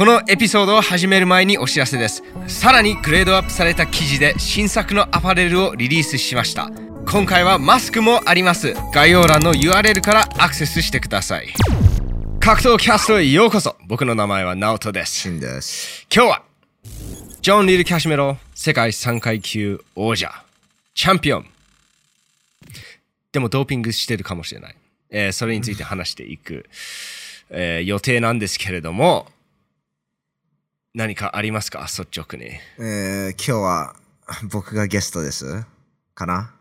このエピソードを始める前にお知らせです。さらにグレードアップされた記事で新作のアパレルをリリースしました。今回はマスクもあります。概要欄の URL からアクセスしてください。格闘キャストへようこそ。僕の名前はナオトです。今日はジョン・リル・キャシメロ世界3階級王者チャンピオン。でもドーピングしてるかもしれない、えーそれについて話していく、えー予定なんですけれども何かありますか？率直にえー、今日は僕がゲストです。かな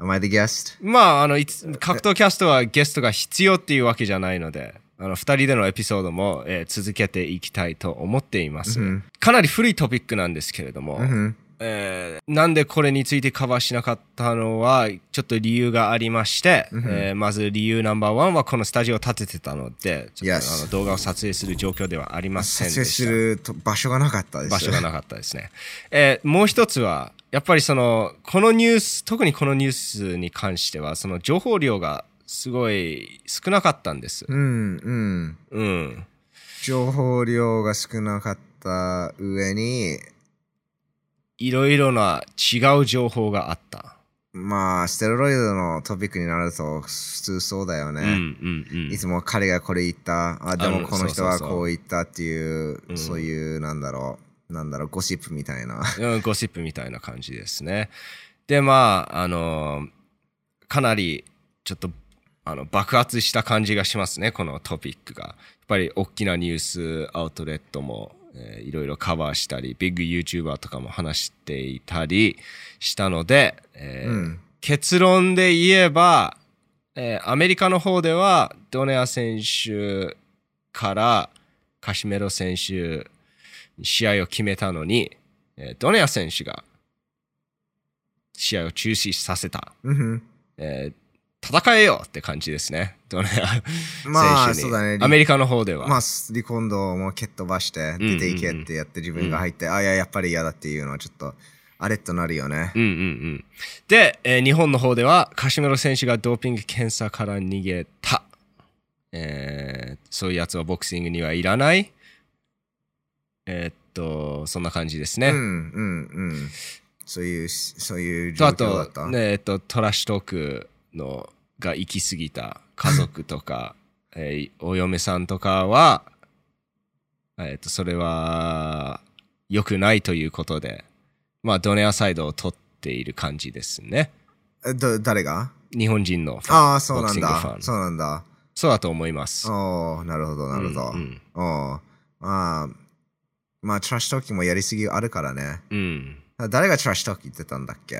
?Am I the guest? まああの格闘キャストはゲストが必要っていうわけじゃないのであの2人でのエピソードも、えー続けていきたいと思っています、うんかなり古いトピックなんですけれども、うん。えーなんでこれについてカバーしなかったのはちょっと理由がありまして、えーまず理由ナンバーワンはこのスタジオを建ててたのでちょっとあの動画を撮影する状況ではありません撮影すでしたると場所がなかったです。場所がなかったですね、えーもう一つはやっぱりそのこのニュース特にこのニュースに関してはその情報量がすごい少なかったんです。うんうん。うん。情報量が少なかった上に、いろいろな違う情報があったまあ、ステロイドのトピックになると普通そうだよね。うんうんうんいつも彼がこれ言った、あ、であもこの人はこう言ったっていう、うんそういう、なんだろう、なんだろう、ゴシップみたいな。うんゴシップみたいな感じですね。で、まあ、あの、かなりちょっとあの爆発した感じがしますね、このトピックが。やっぱり大きなニュースアウトレットも、えーいろいろカバーしたり、ビッグ YouTuber とかも話していたりしたので、えーうん。結論で言えば、えーアメリカの方ではドネア選手からカシメロ選手に試合を決めたのに、えードネア選手が試合を中止させた、うん。えー戦えよって感じですね、ドネア選手に。まあそうだねアメリカの方では。まあ、リコンドも蹴っ飛ばして出ていけってやって自分が入って、あ、いや、やっぱり嫌だっていうのはちょっと、あれとなるよね。うんうんうん。で、えー日本の方では、カシメロ選手がドーピング検査から逃げた。えーそういうやつはボクシングにはいらない。えーっと、そんな感じですね。うんうんうん。そういう、そういうと状あ況だった。と、ねえーっと、トラッシュトークのが行き過ぎた家族とか、えーお嫁さんとかは、えーっと、それは良くないということで、まあ、ドネアサイドを取っている感じですね。えど誰が？日本人のファンああ、そうなん。だそうなんだ。そうだと思います。おおなるほど、なるほど。うんうんおーまあ、まあ、トラッシュトーキもやりすぎあるからね。うん。誰がトラッシュトーキ言ってたんだっけ？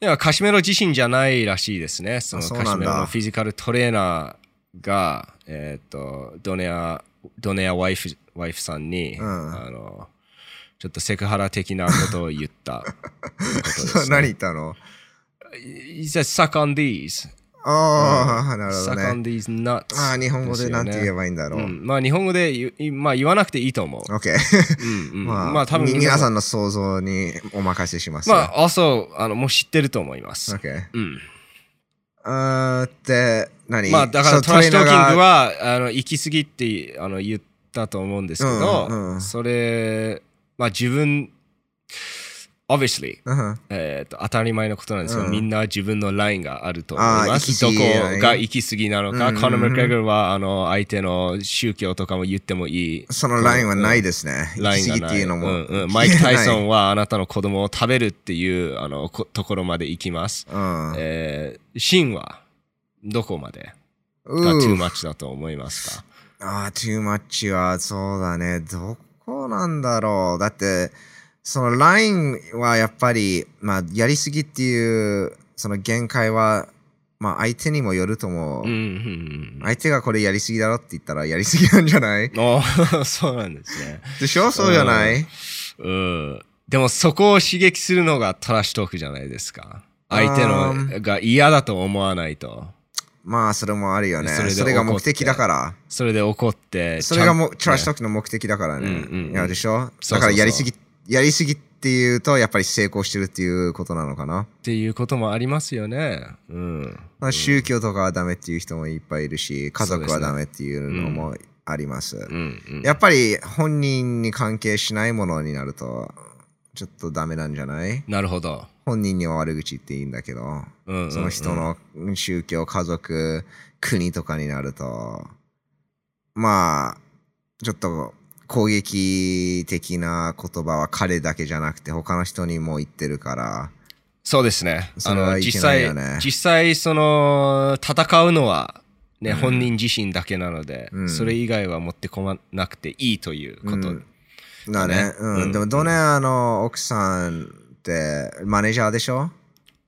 では、カシメロ自身じゃないらしいですね。そのカシメロのフィジカルトレーナーが、えっ、と、ドネア、ドネアワイフ、ワイフさんに、うんあの、ちょっとセクハラ的なことを言った。何言ったの？He said, suck on these. ああ、なるほど suck on ね。these nuts. ああ、日本語でなんて言ええばいいんだろう。うん、まあ、日本語で言,い、まあ、言わなくていいと思う。OK。うんうん、まあ、まあ、多分み皆さんの想像にお任せします。まあ、also、あの、もう知ってると思います。OK。うん。あーって、何？まあだからトラッシュトーキングはあの行き過ぎってあの言ったと思うんですけど、うんうんそれまあ自分 obviously、うんえーと当たり前のことなんですけど、うんみんな自分のラインがあると思います。どこが行き過ぎなのか、うんコナー・マクレガーはあの相手の宗教とかも言ってもいい。そのラインはないですね。ラインが行き過ぎっていうのも。うんうんマイク・タイソン。ンはあなたの子供を食べるっていうあのこところまで行きます。うん。えー、シンはどこまで？うが too ー much だと思いますか？ああ、too much はそうだね。どこなんだろう。だって、そのラインはやっぱり、まあ、やりすぎっていう、その限界は、まあ、相手にもよると思う。うんうんうん相手がこれやりすぎだろって言ったらやりすぎなんじゃない？おーそうなんですね。でしょ？そうじゃない？うん。でもそこを刺激するのがトラッシュトークじゃないですか。相手あのが嫌だと思わないと。まあ、それもあるよね。それでそれが目的だから。それで怒って。それがもトラッシュトークの目的だからね。うんうんうんいや、でしょ？そうだからやりすぎ、やりすぎっていうと、やっぱり成功してるっていうことなのかな。っていうこともありますよね。うん。まあ、宗教とかはダメっていう人もいっぱいいるし、家族はダメっていうのもあります。うんうんやっぱり本人に関係しないものになると、ちょっとダメなんじゃない？なるほど。本人には悪口言っていいんだけど、うんうんうんその人の宗教、家族、国とかになると、まあ、ちょっと攻撃的な言葉は彼だけじゃなくて他の人にも言ってるから、そうですね。それはいけ実際実際、その、戦うのは、ね、本人自身だけなので、うんそれ以外は持ってこまなくていいということ。うんだね。ねうん。うんでも、ドネアの奥さんってマネージャーでしょ？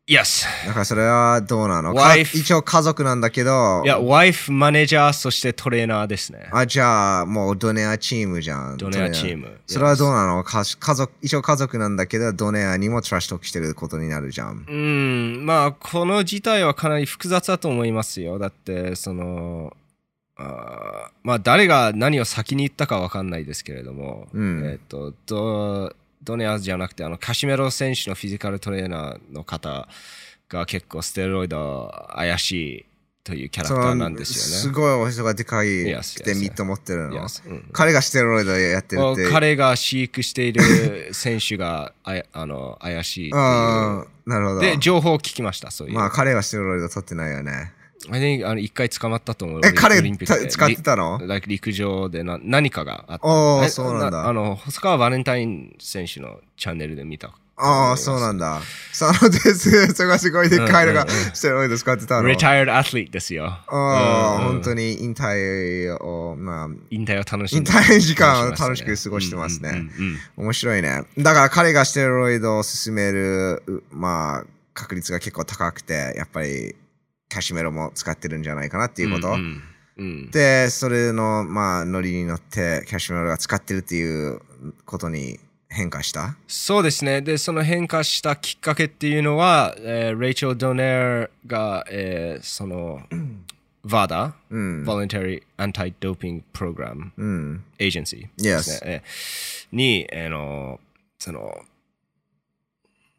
Yes! だからそれはどうなの？か Wife 一応家族なんだけど、いや、ワイフ、マネージャー、そしてトレーナーですね。あ、じゃあもうドネアチームじゃん。ドネアチームそれはどうなの？か家族、一応家族なんだけど、ドネアにもトラッシュトークしてることになるじゃん。うん、まあ、この事態はかなり複雑だと思いますよ。だって、その、あーまあ、誰が何を先に言ったかわかんないですけれども、うんえっ、と、ド、ドネアじゃなくて、あの、カシメロ選手のフィジカルトレーナーの方が結構ステロイド怪しいというキャラクターなんですよね。すごいお人がでかいくてミット持ってるの。彼がステロイドやってるって。彼が飼育している選手があやあの怪しいっていなるほど。で、情報を聞きました、そういう。まあ彼はステロイド取ってないよね。I think あの一回捕まったと思う。え、彼使ってたの？陸上でな何かがあった。おーえそうなんだあの、細川バレンタイン選手のチャンネルで見た。ああ、そうなんだ。そのです、それがすごいで、彼がステロイド使ってたの。Retired athlete ですよ。ああ、うん本当に引退を、まあ、引退を楽しんで引退時間を楽しく過ごしてますね面白いね。だから彼がステロイドを進める、うまあ、確率が結構高くて、やっぱり、カシメロも使ってるんじゃないかなっていうこと。うんうんうんで、それの、まあ、ノリに乗って、キャシメロが使ってるっていうことに変化した？そうですね。で、その変化したきっかけっていうのは、えーレイチェル・ドネアが、えーその、VADA、うん。Voluntary Anti-Doping Program うん。Agency ですね。えーに、あの、その、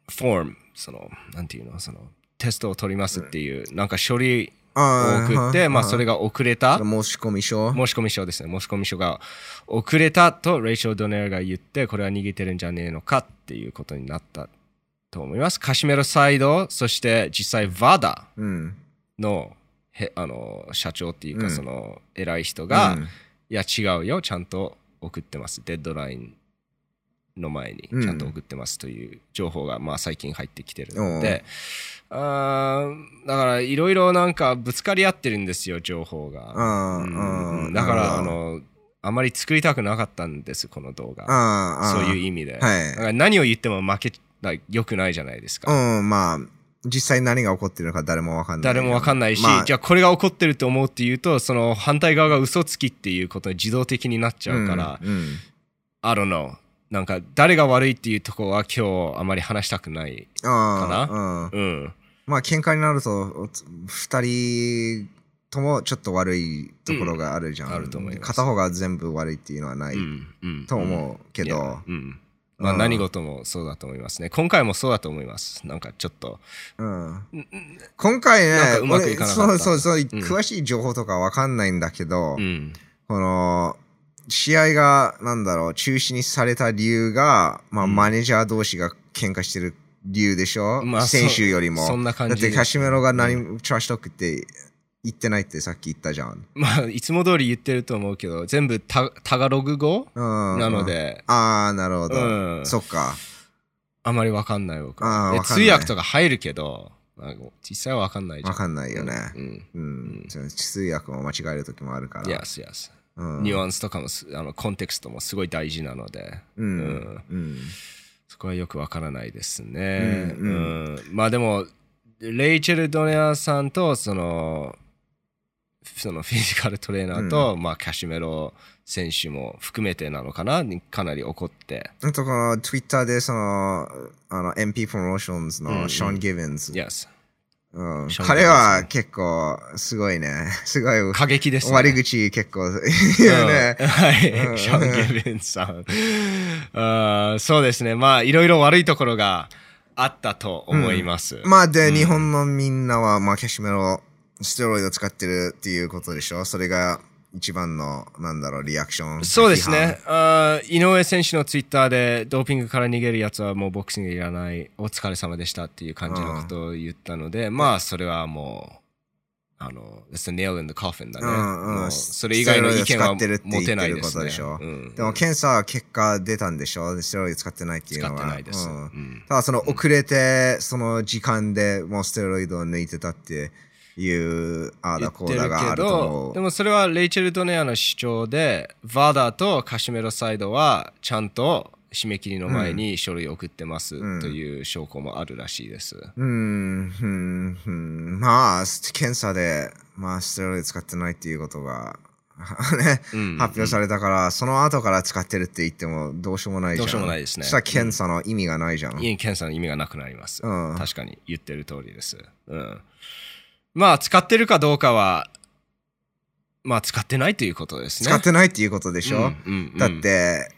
フォーム、その、なんていうの、その、テストを取りますっていう、なんか書類をあ送って、まあ、それが、が遅れた。申し込み書？申し込み書ですね。申し込み書が遅れたと、レイチェル・ドネアが言って、これは逃げてるんじゃねえのかっていうことになったと思います。カシメロサイド、そして実際、うん。のへあの社長っていうか、うん。その偉い人が、うん。いや違うよちゃんと送ってます。デッドラインの前にうんちゃんと送ってますという情報が、まあ、最近入ってきてるので、あーだからいろいろなんかぶつかり合ってるんですよ情報が、うんうん。うん。だからあのあまり作りたくなかったんですこの動画。ああ、そういう意意味で、はい。だから何を言っても負けない良くないじゃないですか、うん、まあ、実際何が起こってるのか誰もわかんない。誰もわかんないし、まあ。じゃあこれが起こってると思うっていうとその反対側が嘘つきっていうことに自動的になっちゃうから、うんうん。I don't know なんか誰が悪いっていうところは今日あまり話したくないあかあうん。うんまあ、喧嘩になると、二人ともちょっと悪いところがあるじゃん。うん。あると思います。片方が全部悪いっていうのはないと思うけど、まあうん。何事もそうだと思いますね。今回もそうだと思います。なんかちょっと。うん。今回ねうまくいかなかそうそうそう、うん。詳しい情報とかわかんないんだけど、うん。この試合がなんだろう中止にされた理由が、まあうん。マネージャー同士が喧嘩してる理由でしょ、まあ選手よりも。そそんな感じだってカシメロが何もトラッシュトークって言ってないってさっき言ったじゃん、まあいつも通り言ってると思うけど全部タタガログ語？うん、なので。ああなるほど、うん。そっか。あまりわかんない僕であーわかんない。通訳とか入るけど実際はわかんないじゃん。わかんないよね。うん。うん、そう通訳も間違える時もあるから、Yes, yes. うん、ニュアンスとかもすあのコンテクストもすごい大事なので、うん。うん。うんそこはよくわからないですね。うんうんうんまあでも、レイチェル・ドネアさんとそのそのフィジカルトレーナーと、まあ、カシメロ選手も含めてなのかな？にかなり怒って。あとこの Twitter でそのあの MP プロモーションズうんうんのショーン・ギブンズ、Yes. うん。彼は結構すごいね。すごい過激ですね。悪口結構。言うね。うん。はい、うん。ショーン・ギブンさん。あーそうですね。まあ、いろいろ悪いところがあったと思います。まあで、うん。日本のみんなは、まあキャシメロ、ステロイド使ってるっていうことでしょ？それが一番の、なんだろう、リアクション。そうですね。あー井上選手のツイッターで、ドーピングから逃げるやつはもうボクシングいらない、お疲れ様でしたっていう感じのことを言ったので、まあ、それはもう、あの、It's a nail in the coffin だね。うんうんそれ以外の意見は持てってるないですね。でしょうんでも、検査は結果出たんでしょ？ステロイド使ってないっていう使のは。ってないです。ううんんただ、その遅れて、その時間でもうステロイドを抜いてたっていう、ああだこうだがあると。でもそれはレイチェル・ドネアの主張で、ヴァダとカシメロサイドはちゃんと締め切りの前に書類を送ってますという証拠もあるらしいです。うん、うん、うん。まあ、検査で、まあ、ステロイド使ってないっていうことが、ね、うん発表されたから、その後から使ってるって言ってもどうしようもないじゃん。どうしようもないですねそしたら検査の意味がないじゃん。いい検査の意味がなくなります。うん確かに言ってる通りです。うん、まあ使ってるかどうかは、まあ使ってないということですね。使ってないっていうことでしょ、うんうんうんだって、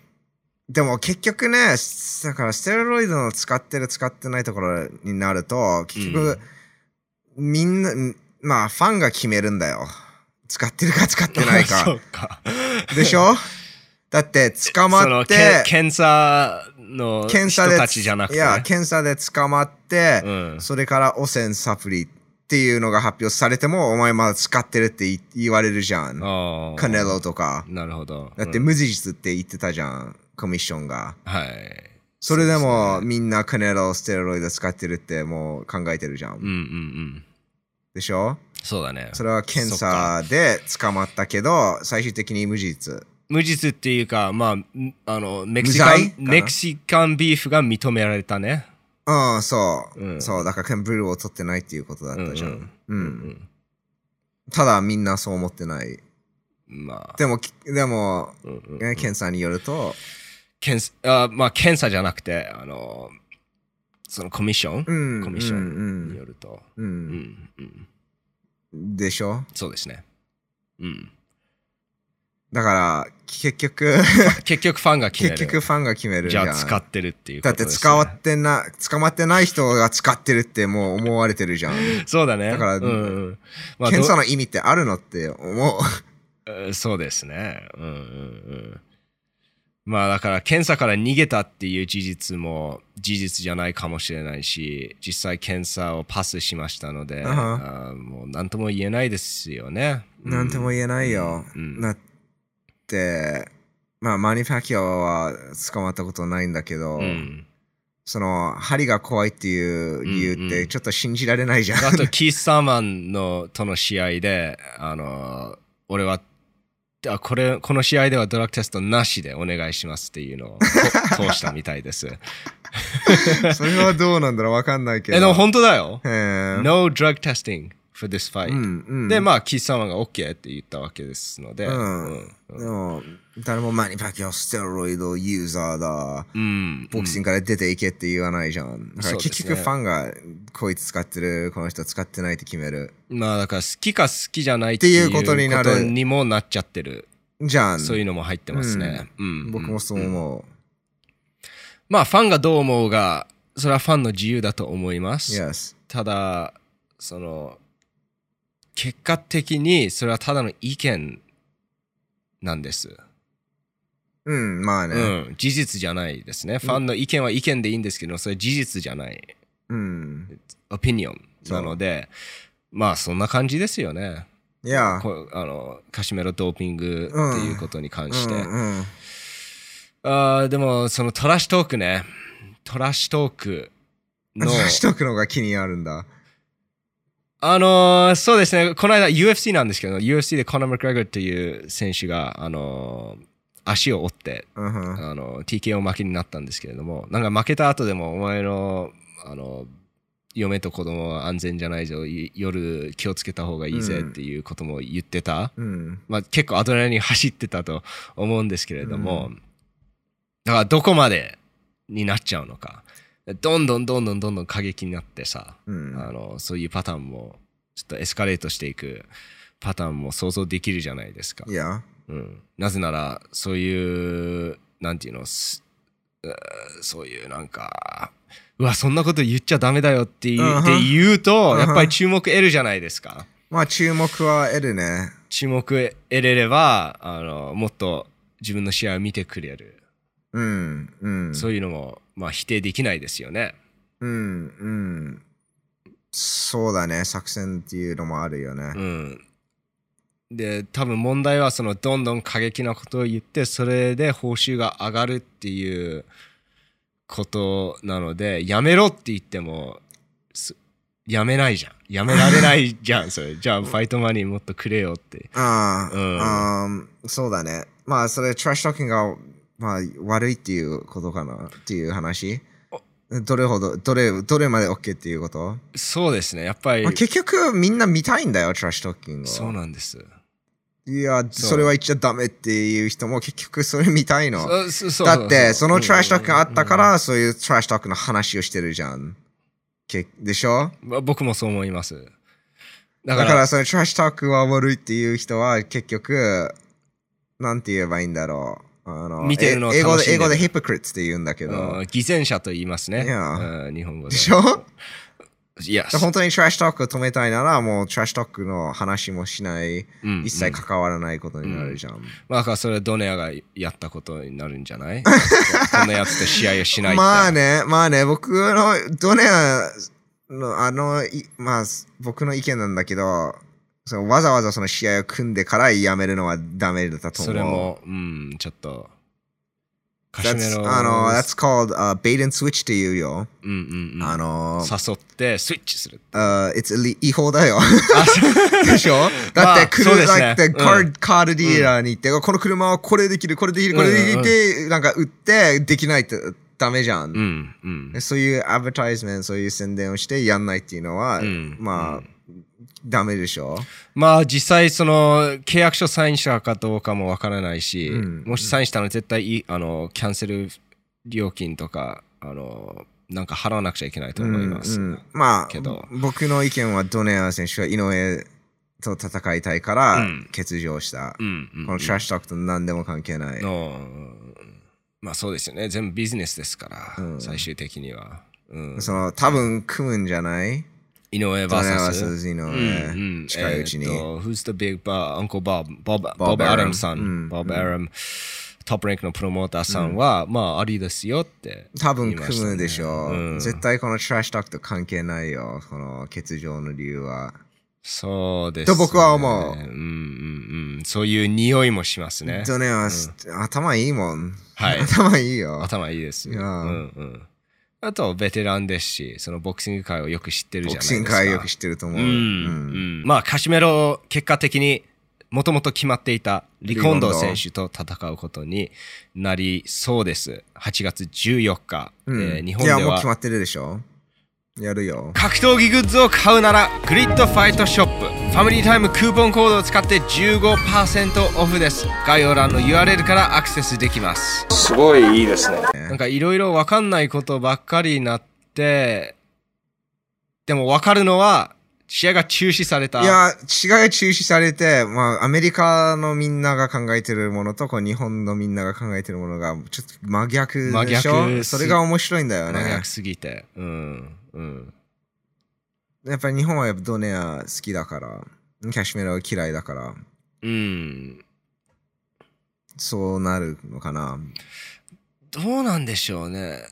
でも結局ね、だからステロイドの使ってる使ってないところになると、結局、みんな、まあファンが決めるんだよ。使ってるか使ってないそか。うか。でしょ？だって捕まって、検査の人検査でたちじゃなくて、いや、検査で捕まって、うんそれから汚染サプリっていうのが発表されても、お前まだ使ってるって言言われるじゃん。カネロとか。なるほど。だってうん無実って言ってたじゃん、コミッションが。はい。それでもみんなカネロステロイド使ってるってもう考えてるじゃん。うんうんうん。でしょ？そうだね。それは検査で捕まったけど、最終的に無実。無実っていうか、まあ、んあの、メキシ無カンメキシカンビーフが認められたね。うん、そう。うん。そう、だからブルーを取ってないっていうことだったじゃん。うんうん。ただみんなそう思ってない。まあ、でも、きでも、うんうんね検査によると、検査あまあ、検査じゃなくて、あの、そのコミッション、うんコミッショうんンによると、う、うん。んうん、でしょ？そうですね。うん、だから、結局、結局ファンが決める。結局ファンが決めるじじゃん。ゃあ使ってるっていうこだっ。て使わってな、捕まってない人が使ってるってもう思われてるじゃん。そうだね。だからうんうんまあ検査どの意味ってあるのって思う。うんそうですね。うんうんうん。まあだから検査から逃げたっていう事実も事実じゃないかもしれないし、実際検査をパスしましたので、あもう何とも言えないですよね。なんとも言えないよ。うんだって、まあ、マニファキュアは捕まったことないんだけど、うん。その、針が怖いっていう理由っうんうんてちょっと信じられないじゃん。あと、キース・サーマンのとの試合で、あの、俺は、あこれこの試合ではドラッグテストなしでお願いしますっていうのをと 通したみたいです。それはどうなんだろうわかんないけど。え、でも本当だよ。No drug testing for this fight. うんうんで、まあ、キース・サーマンが OK って言ったわけですので、うん。でも、誰もマニファキュアステロイドユーザーだ。うんボクシングから出ていけって言わないじゃん。だから結局ファンがこいつ使ってる、この人使ってないって決める。まあ、だから好きか好きじゃないっていうことになることにもなっちゃってる。じゃん。そういうのも入ってますね。うん僕もそう思まあ、ファンがどう思うが、それはファンの自由だと思いまう。す。ただ、その、結果的にそれはただの意見なんです。うん、まあね。うん、事実じゃないですね。ファンの意見は意見でいいんですけど、それ事実じゃない。うん。オピニオンなので、まあそんな感じですよね。いや。こあのカシメロドーピングっていうことに関して。うんうんあーでも、そのトラッシュトークね。トラッシュトークの。しとくのが気になるんだ。あのーそうですね。この間 UFC なんですけど、UFC でコナー・マクレガーっていう選手が、あのー足を折って、うんうんあの TKO 負けになったんですけれども、なんか負けた後でも、お前の、あの、嫁と子供は安全じゃないぞ、い夜気をつけた方がいいぜっていうことも言ってた。うん。まあ、結構アドレナリン走ってたと思うんですけれども、だからどこまでになっちゃうのか。どんどんどんどんどんどん過激になってさ、うんあのそういうパターンもちょっとエスカレートしていくパターンも想像できるじゃないですか。いや。うん、なぜならそういうなんていうのそういうなんかうわそんなこと言っちゃダメだよって言う,、うんって言うとうんやっぱり注目得るじゃないですか。まあ注目は得るね。注目得れれば、あの、もっと自分の試合を見てくれる。うん、うん。そういうのも、まあ否定できないですよね。うん、うん。そうだね。作戦っていうのもあるよね。うん。で、多分問題は、その、どんどん過激なことを言って、それで報酬が上がるっていうことなので、やめろって言っても、すやめないじゃん。やめられないじゃん、それ。じゃあ、ファイトマネーもっとくれよって。ああ、うんそうだね。まあ、それ、トラッシュトーキングが、まあ、悪いっていうことかなっていう話？どれほど、どれ、どれまで OK っていうこと、そうですね。やっぱりまあ、、結局、みんな見たいんだよ、トラッシュトーキングを。そうなんです。いや、それは言っちゃダメっていう人も結局それ見たいの。そうそうそうだって、そのトラッシュトークがあったかうんら、そういうトラッシュトークの話をしてるじゃん。けでしょ？まあ僕もそう思います。だだか、かららそのトラッシュトークは悪いっていう人は結局、なんて言えばいいんだろう。あの見てるの英語で、英語でヒポクリッツって言うんだけど。うん偽善者と言いますね。日本語で。でしょ？いや、本当にトラッシュトークを止めたいなら、もうトラッシュトークの話もしない、うん一切関わらないことになるじゃん。まあ、だからそれはドネアがやったことになるんじゃない？こんなやつと試合をしない。まあね、まあね、僕の、ドネアの、あの、いまあ、僕の意見なんだけど、そのわざわざその試合を組んでからやめるのはダメだったと思う。それも、うん、ちょっと、カシメロあの、that's called、uh, bait and switch って言うよ。うんうんうん、あの、誘ってスイッチする。uh, it's 違法だよ。でしょ？だって、車、そうですねだって、うんカード、カードディーラーに行って、この車はこれできる、これできる、これできるって、なんか売って、できないってダメじゃん。うんうん。そういうアドバタイズメント、そういう宣伝をしてやんないっていうのは、んまあ、ダメでしょ？まあ実際その契約書サインしたかどうかもわからないし、うん。もしサインしたら絶対あのキャンセル料金とかあのなんか払わなくちゃいけないと思います。うんうん。まあけど、僕の意見はドネア選手は井上と戦いたいからうん。欠場した。うんうんこのトラッシュトークと何でも関係ない。のまあそうですよね。全部ビジネスですから、うん。最終的には、うん、その多分組むんじゃない？井上 vs 井上、うんうん近いうちに。えーと Who's the big Bob? Uncle Bob? Bob, Bob Bob Aram さん、うん Bob Aram トップランクのプロモーターさんは、まあありですよって多分組むでしょう、うん絶対このトラッシュトークと関係ないよ。この欠場の理由は。そうです、と僕は思ううんうんうん。そういう匂いもしますね。ドネアは、頭いいもん。はい 頭いいよ。頭いいです。うんうん。あと、ベテランですし、そのボクシング界をよく知ってるじボクゃないですか。シング界よく知ってると思う。うん、うん。まあ、カシメロ、結果的にもともと決まっていたリゴンドー選手と戦うことになりそうです。8月14日。うんえー日本でいや、もうは決まってるでしょやるよ。格闘技グッズを買うならグリッドファイトショップファミリータイムクーポンコードを使って15%オフです。概要欄の URL からアクセスできます。すごいいいですね。なんかいろいろわかんないことばっかりになってでもわかるのは試合が中止された。いや、違いが中止されて、まあ、アメリカのみんなが考えてるものと、こう日本のみんなが考えてるものが、ちょっと真逆真でしょ？逆それが面白いんだよね。真逆。すぎて。うん。うんやっぱり日本はやっぱドネア好きだから、キャシメラは嫌いだから、うんそうなるのかな。どうなんでしょうね。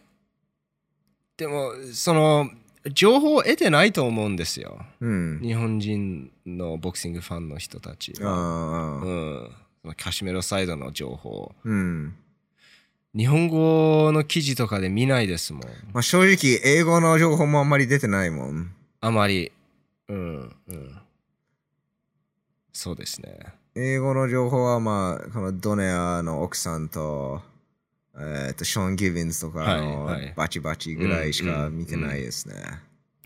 でも、その、情報を得てないと思うんですよ。うん。日本人のボクシングファンの人たちあは。あ、うん。カシメロサイドの情報。うん。日本語の記事とかで見ないですもん。まあ、正直、英語の情報もあんまり出てないもん。あまり。うん。うん。そうですね。英語の情報は、まあ、このドネアの奥さんと、えっ、と、ショーン・ギビンズとかのバチバチぐらいしか見てないですね。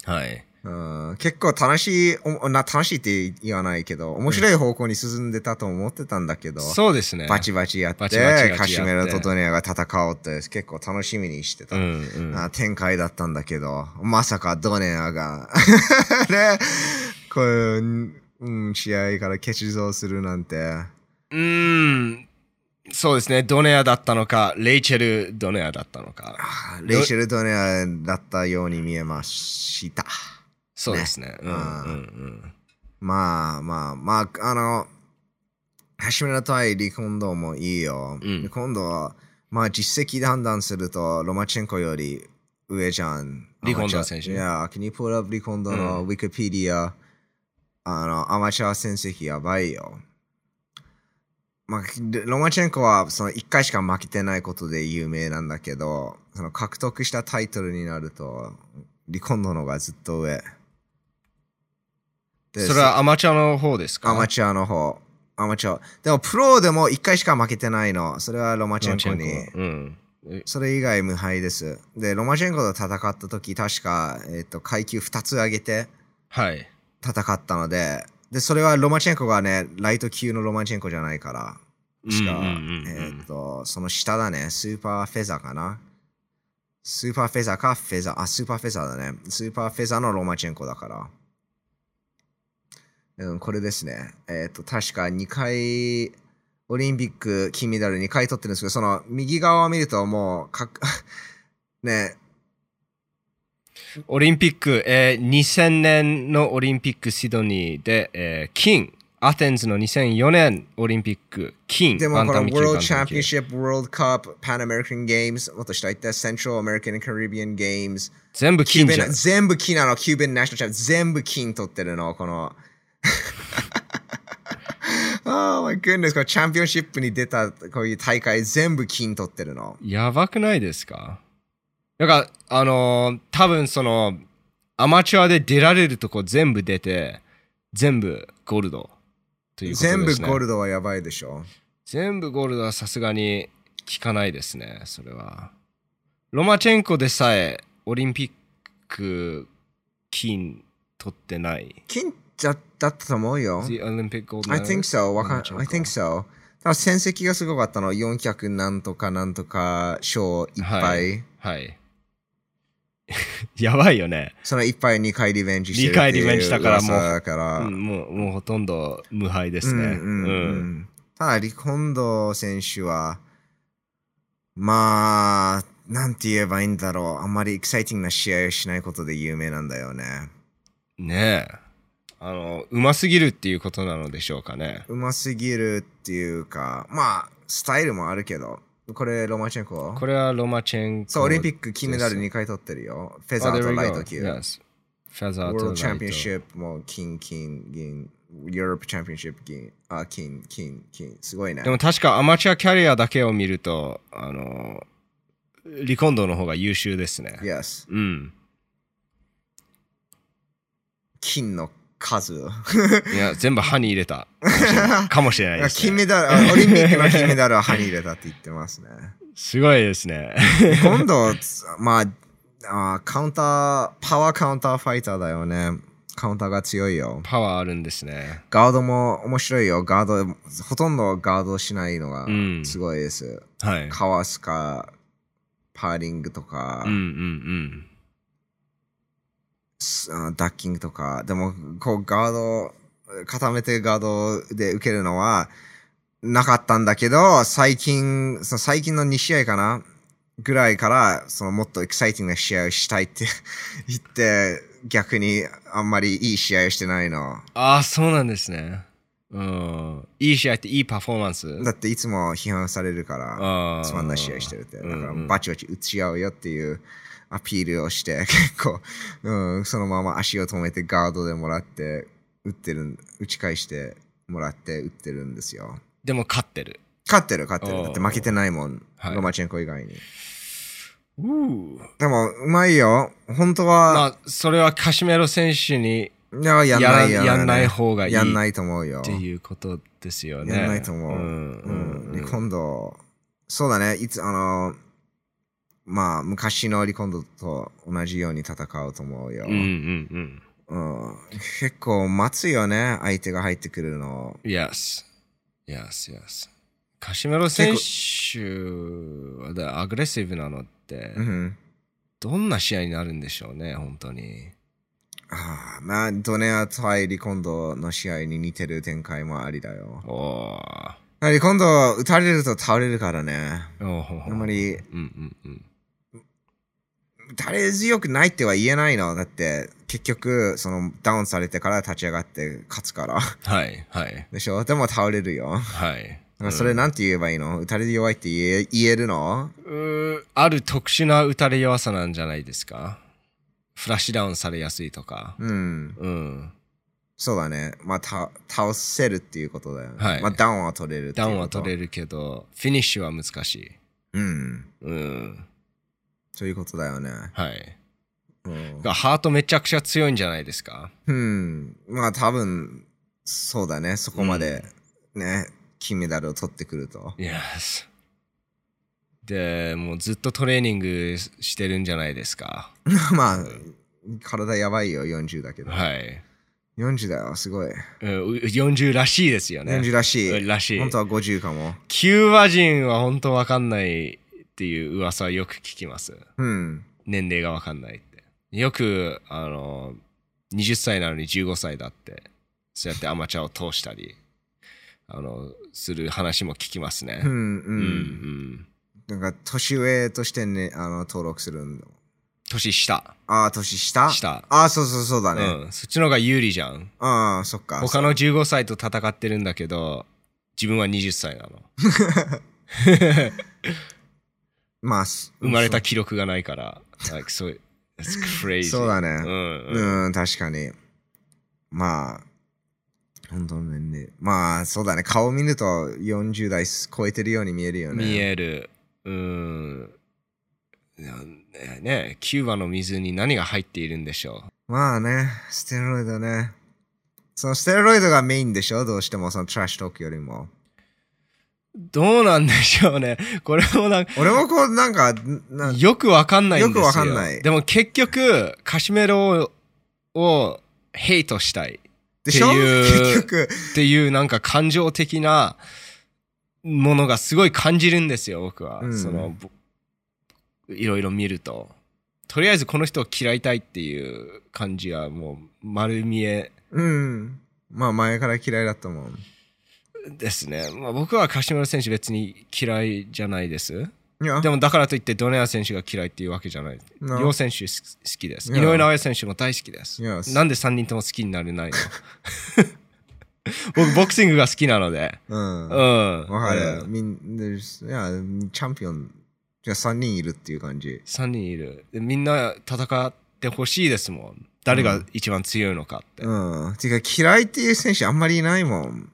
はい。うん結構楽しいおな、楽しいって言わないけど、面白い方向に進んでたと思ってたんだけど、そうですね。バチバチやって、カシメロとドネアが戦おうって結構楽しみにしてた。うんうん。あ展開だったんだけど、まさかドネアが、ね、こういう、うん、試合から欠場するなんて。うーん。そうですね。ドネアだったのか、レイチェル・ドネアだったのか。あレイシェル・ドネアだったように見えました。そうですね。うんうんうん。まあまあまあ、あの、橋村対リコンドもいいよ。うんリコンドは、まあ実績で判断すると、ロマチェンコより上じゃん。リコンド選手いや、can you pull up リコンドのウィキペディア、あの、アマチュア戦績やばいよ。まあ、ロマチェンコはその1回しか負けてないことで有名なんだけど、その獲得したタイトルになると、リコンドの方がずっと上。でそれはアマチュアの方ですか？アマチュアの方。アマチュア。でも、プロでも1回しか負けてないの。それはロマチェンコに。うそれ以外無敗です。で、ロマチェンコと戦った時、確か、えっと階級2つ上げてはい。戦ったので、で、それはロマチェンコがね、ライト級のロマチェンコじゃないから。しかえっと、その下だね、スーパーフェザーかな。スーパーフェザーかフェザー、あ、スーパーフェザーだね。スーパーフェザーのロマチェンコだから。うん、これですね。えっ、と、確か2回、オリンピック金メダル2回取ってるんですけど、その右側を見るともう、か ね、オリンピック、えー2000年のオリンピックシドニーで、えー金。 Athens の2004年オリンピック金。でもこの World Championship、World Cup、Pan American Games、もっと下行った Central American and Caribbean Games、全部金じゃん。全部金なの、 Cuban national champion 全部金取ってるの、この。oh my goodness、このチャンピオンシップに出たこういう大会全部金取ってるの。やばくないですか？だから、あのー多分その、アマチュアで出られるとこ全部出て、全部ゴールドということですね。全部ゴールドはやばいでしょ。全部ゴールドはさすがに効かないですね、それは。ロマチェンコでさえオリンピック金取ってない。金だだったと思うよ。The Olympic Gold I Medal think so. わかん I think so. ただ戦績がすごかったの。400なんとかなんとか賞いっぱい。はい。はい。やばいよね。そのいっぱい2回リベンジしてる二回リベンジしたからもうから。うんもうもうほとんど無敗ですね。うんうんうんただ、リコンド選手は、まあ、なんて言えばいいんだろう。あんまりエキサイティングな試合をしないことで有名なんだよね。ねえ。あの、うますぎるっていうことなのでしょうかね。うますぎるっていうか、まあ、スタイルもあるけど、これ、ロマチェンコ？これはロマチェンコ。そう、オリンピック金メダル2回取ってるよ。フェザ Oh, ーとライ.ト級。Yes. フェザー World とライト。Championship も金、金、銀。Europe Championship 銀。あ、金、金、金。すごいね。でも確かアマチュアキャリアだけを見ると、あの、リコンドの方が優秀ですね。Yes。うん。金の数。いや、全部歯に入れた。かもしれないです、ね。金メダル、あオリンピックの金メダルは歯に入れたって言ってますね。すごいですね。今度、まあ、あカウンター、パワーカウンターファイターだよね。カウンターが強いよ。パワーあるんですね。ガードも面白いよ。ガード、ほとんどガードしないのがうんすごいです。はい。かわすか、パーリングとか、うんうんすあダッキングとか。でも、こうガード、固めてガードで受けるのはなかったんだけど、最近、その最近の2試合かなぐらいから、そのもっとエキサイティングな試合をしたいって 言って、逆にあんまりいい試合をしてないの。ああ、そうなんですね。うん。いい試合っていいパフォーマンス？だっていつも批判されるから、つまんない試合してるって。だからバチバチ打ち合うよっていうアピールをして、結構、うん、そのまま足を止めてガードでもらって、打ってる、打ち返してもらって打ってるんですよ。でも勝ってる。勝ってる勝ってる。だって負けてないもん。はいロマチェンコ以外に。でも、うまいよ。本当は、まあ、それはカシメロ選手にいややんないやんない方がいいやんないと思うよ。っていうことですよね。やんないと思う。うんうんうんリコンド、そうだね。いつ、あの、まあ、昔のリコンドと同じように戦うと思うよ。うんうんうん。うん結構待つよね。相手が入ってくるの。Yes. Yes, yes. カシメロ選手はだアグレッシブなのって、うん。どんな試合になるんでしょうね、本当に。ああまあ、ドネア対リコンドの試合に似てる展開もありだよ。おーリコンド、打たれると倒れるからね。あんまり、うんうんうん。打たれ強くないっては言えないの。だって、結局、その、ダウンされてから立ち上がって勝つから。はい、はい、でしょ？でも倒れるよ。はい。それなんて言えばいいの？打たれ弱いって言え言えるの？うーある特殊な打たれ弱さなんじゃないですか？フラッシュダウンされやすいとか。うん。うん。そうだね。まあ、た倒せるっていうことだよね。はいまあ、ダウンは取れるダウンは取れるけど、フィニッシュは難しい。うん。うん。そういうことだよね。はい。うん。がハートめちゃくちゃ強いんじゃないですか？うん。まあ、多分、そうだね。そこまで、ね、金メダルを取ってくると。Yes. で、もうずっとトレーニングしてるんじゃないですか？まあ、体やばいよ、40だけど。はい。40だよ、すごい。うん40らしいですよね。40らしい。らしい本当は50かも。キューバ人は本当わかんないっていう噂はよく聞きます。うん。年齢がわかんないって。よく、あの、20歳なのに15歳だって、そうやってアマチュアを通したり、あの、する話も聞きますね。うん、う。うんん。なんか、年上としてね、あの、登録するんだ。年下。ああ、年下？下ああ、そうそうそうだね。うん。そっちの方が有利じゃん。ああ、そっか。他の15歳と戦ってるんだけど、自分は20歳なの。まあ、す生まれた記録がないから。like, そう It's crazy. そうだねうんうんうん、確かに。まあ、本当の年齢。まあ、そうだね。顔見ると40代超えてるように見えるよね。見える。うん。ねねキューバの水に何が入っているんでしょまあね、ステロイドね。そのステロイドがメインでしょ？どうしてもそのトラッシュトークよりも。うどうなんでしょうね。これもなんか俺もこう、なんか、なよくわかんないんですよ。よくわかんないでも結局、カシメロををヘイトしたいでしょ？っていう結局。っていうなんか感情的なものがすごい感じるんですよ、僕は。うんその、ぼいろいろ見ると。とりあえずこの人を嫌いたいっていう感じはもう丸見えうん。まあ前から嫌いだったもん。ですね。まあ、僕は柏村選手別に嫌いじゃないです。でもだからといってドネア選手が嫌いっていうわけじゃない。No 両選手す好きです。井.上尚弥選手も大好きです。Yes. なんで3人とも好きになれないの？僕ボクシングが好きなので。うん。うん。わかる。うんみん、でいや、チャンピオン、じゃあ3人いるっていう感じ。3人いる。でみんな戦ってほしいですもん。誰が一番強いのかって。うん。てか、嫌いっていう選手あんまりいないもん。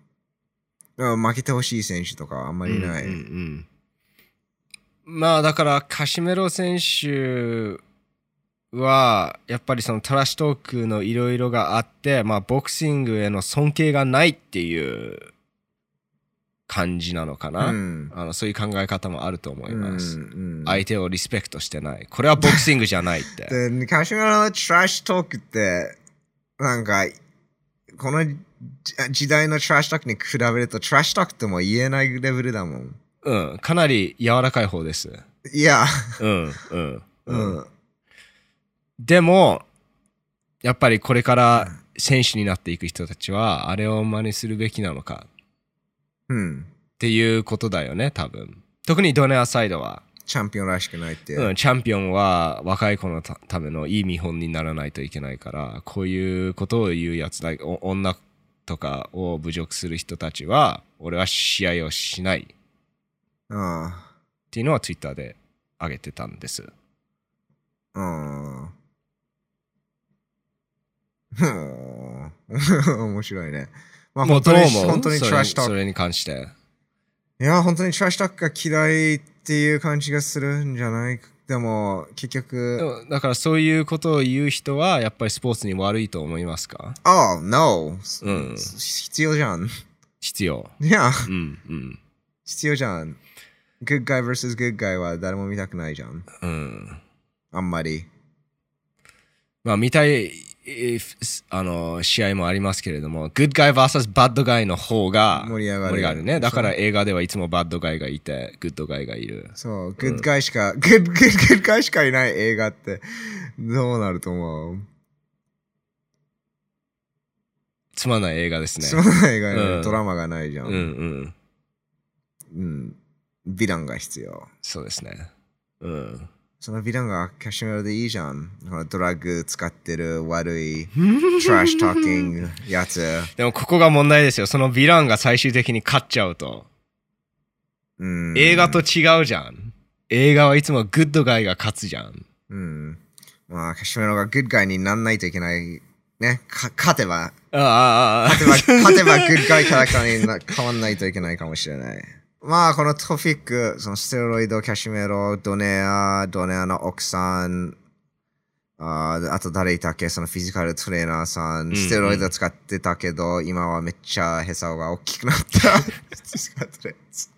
うん負けてほしい選手とかあんまりいない。うんうんうん。まあだからカシメロ選手はやっぱりそのトラッシュトークのいろいろがあってまあボクシングへの尊敬がないっていう感じなのかな、うん。あのそういう考え方もあると思います、うんうん相手をリスペクトしてない。これはボクシングじゃないって。で、カシメロのトラッシュトークって、なんか、このじ時代のトラッシュトークに比べると、トラッシュトークってもう言えないレベルだもん。うんかなり柔らかい方ですいや、うんうんうん。でも、やっぱりこれから選手になっていく人たちは、あれを真似するべきなのかうん。っていうことだよね、多分。特にドネアサイドは、チャンピオンらしくないって。うん、チャンピオンは若い子のたためのいい見本にならないといけないから、こういうことを言うやつだ、お女とかを侮辱する人たちは、俺は試合をしないっあていうのはツイッターで上げてたんです。あ。うん。うん 面白いね。まあ本当に本当にトラッシュ。それに関して。いや、本当にトラッシュトークが嫌いっていう感じがするんじゃないでも、結で局、もだからそういうことを言う人はやっぱりスポーツに悪いと思いますか？Oh, no. うん必要じゃん。必要。いや、うんうん必要じゃん。Good guy vs good guy は誰も見たくないじゃん。うん。あんまり。まあ見たいえーあの試合もありますけれども、Good Guy vs Bad Guy の方が盛り上がるね。だから映画ではいつも Bad Guy がいて、Good Guy がいる。そう、good guy しか、good, good, good guy しかいない映画ってどうなると思う？つまんない映画ですね。そうない映画にうんドラマがないじゃん。うんうん。うん。ヴィランが必要。そうですね。うん。そのヴィランがキャシメロでいいじゃん。ドラッグ使ってる悪い、トラッシュトーキングやつ。でもここが問題ですよ。そのヴィランが最終的に勝っちゃうと。うん、映画と違うじゃん。映画はいつもグッドガイが勝つじゃん。うん。まあ、キャシメロがグッガイになんないといけない。ね。か勝てば、ああ、ああ、勝てば、勝てばグッガイキャラクターにな 変わんないといけないかもしれない。まあ、このトピック、そのステロイド、キャシメロ、ドネア、ドネアの奥さん、あーあと誰いたっけ？そのフィジカルトレーナーさん、んステロイド使ってたけど、今はめっちゃへそが大きくなった。フィジカルトレーナーさん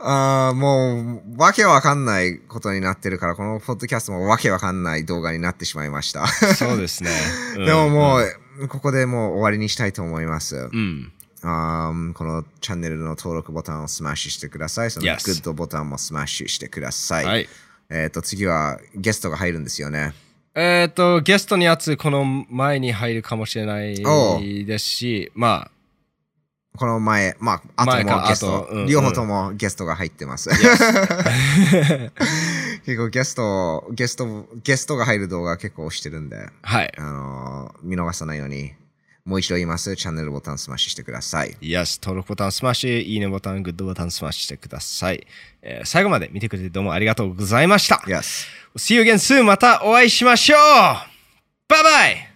あーもう、わけわかんないことになってるから、このポッドキャストもわけわかんない動画になってしまいました。そうですね。うんでももう、ここでもう終わりにしたいと思います。うん。あーこのチャンネルの登録ボタンをスマッシュしてください。そのグッドボタンもスマッシュしてください。はい。えっ、と、次はゲストが入るんですよね。えっ、と、ゲストのやつ、この前に入るかもしれないですし、まこの前、まあ、あともゲスト、あとうん両方ともゲストが入ってます。結構ゲスト、ゲスト、ゲストが入る動画結構押してるんで、あ、はい。あのー見逃さないように、もう一度言います。チャンネルボタンスマッシュしてください。Yes、登録ボタンスマッシュ、いいねボタン、グッドボタンスマッシュしてください。えー最後まで見てくれてどうもありがとうございました。Yes. See you again soon! またお会いしましょうバイバイ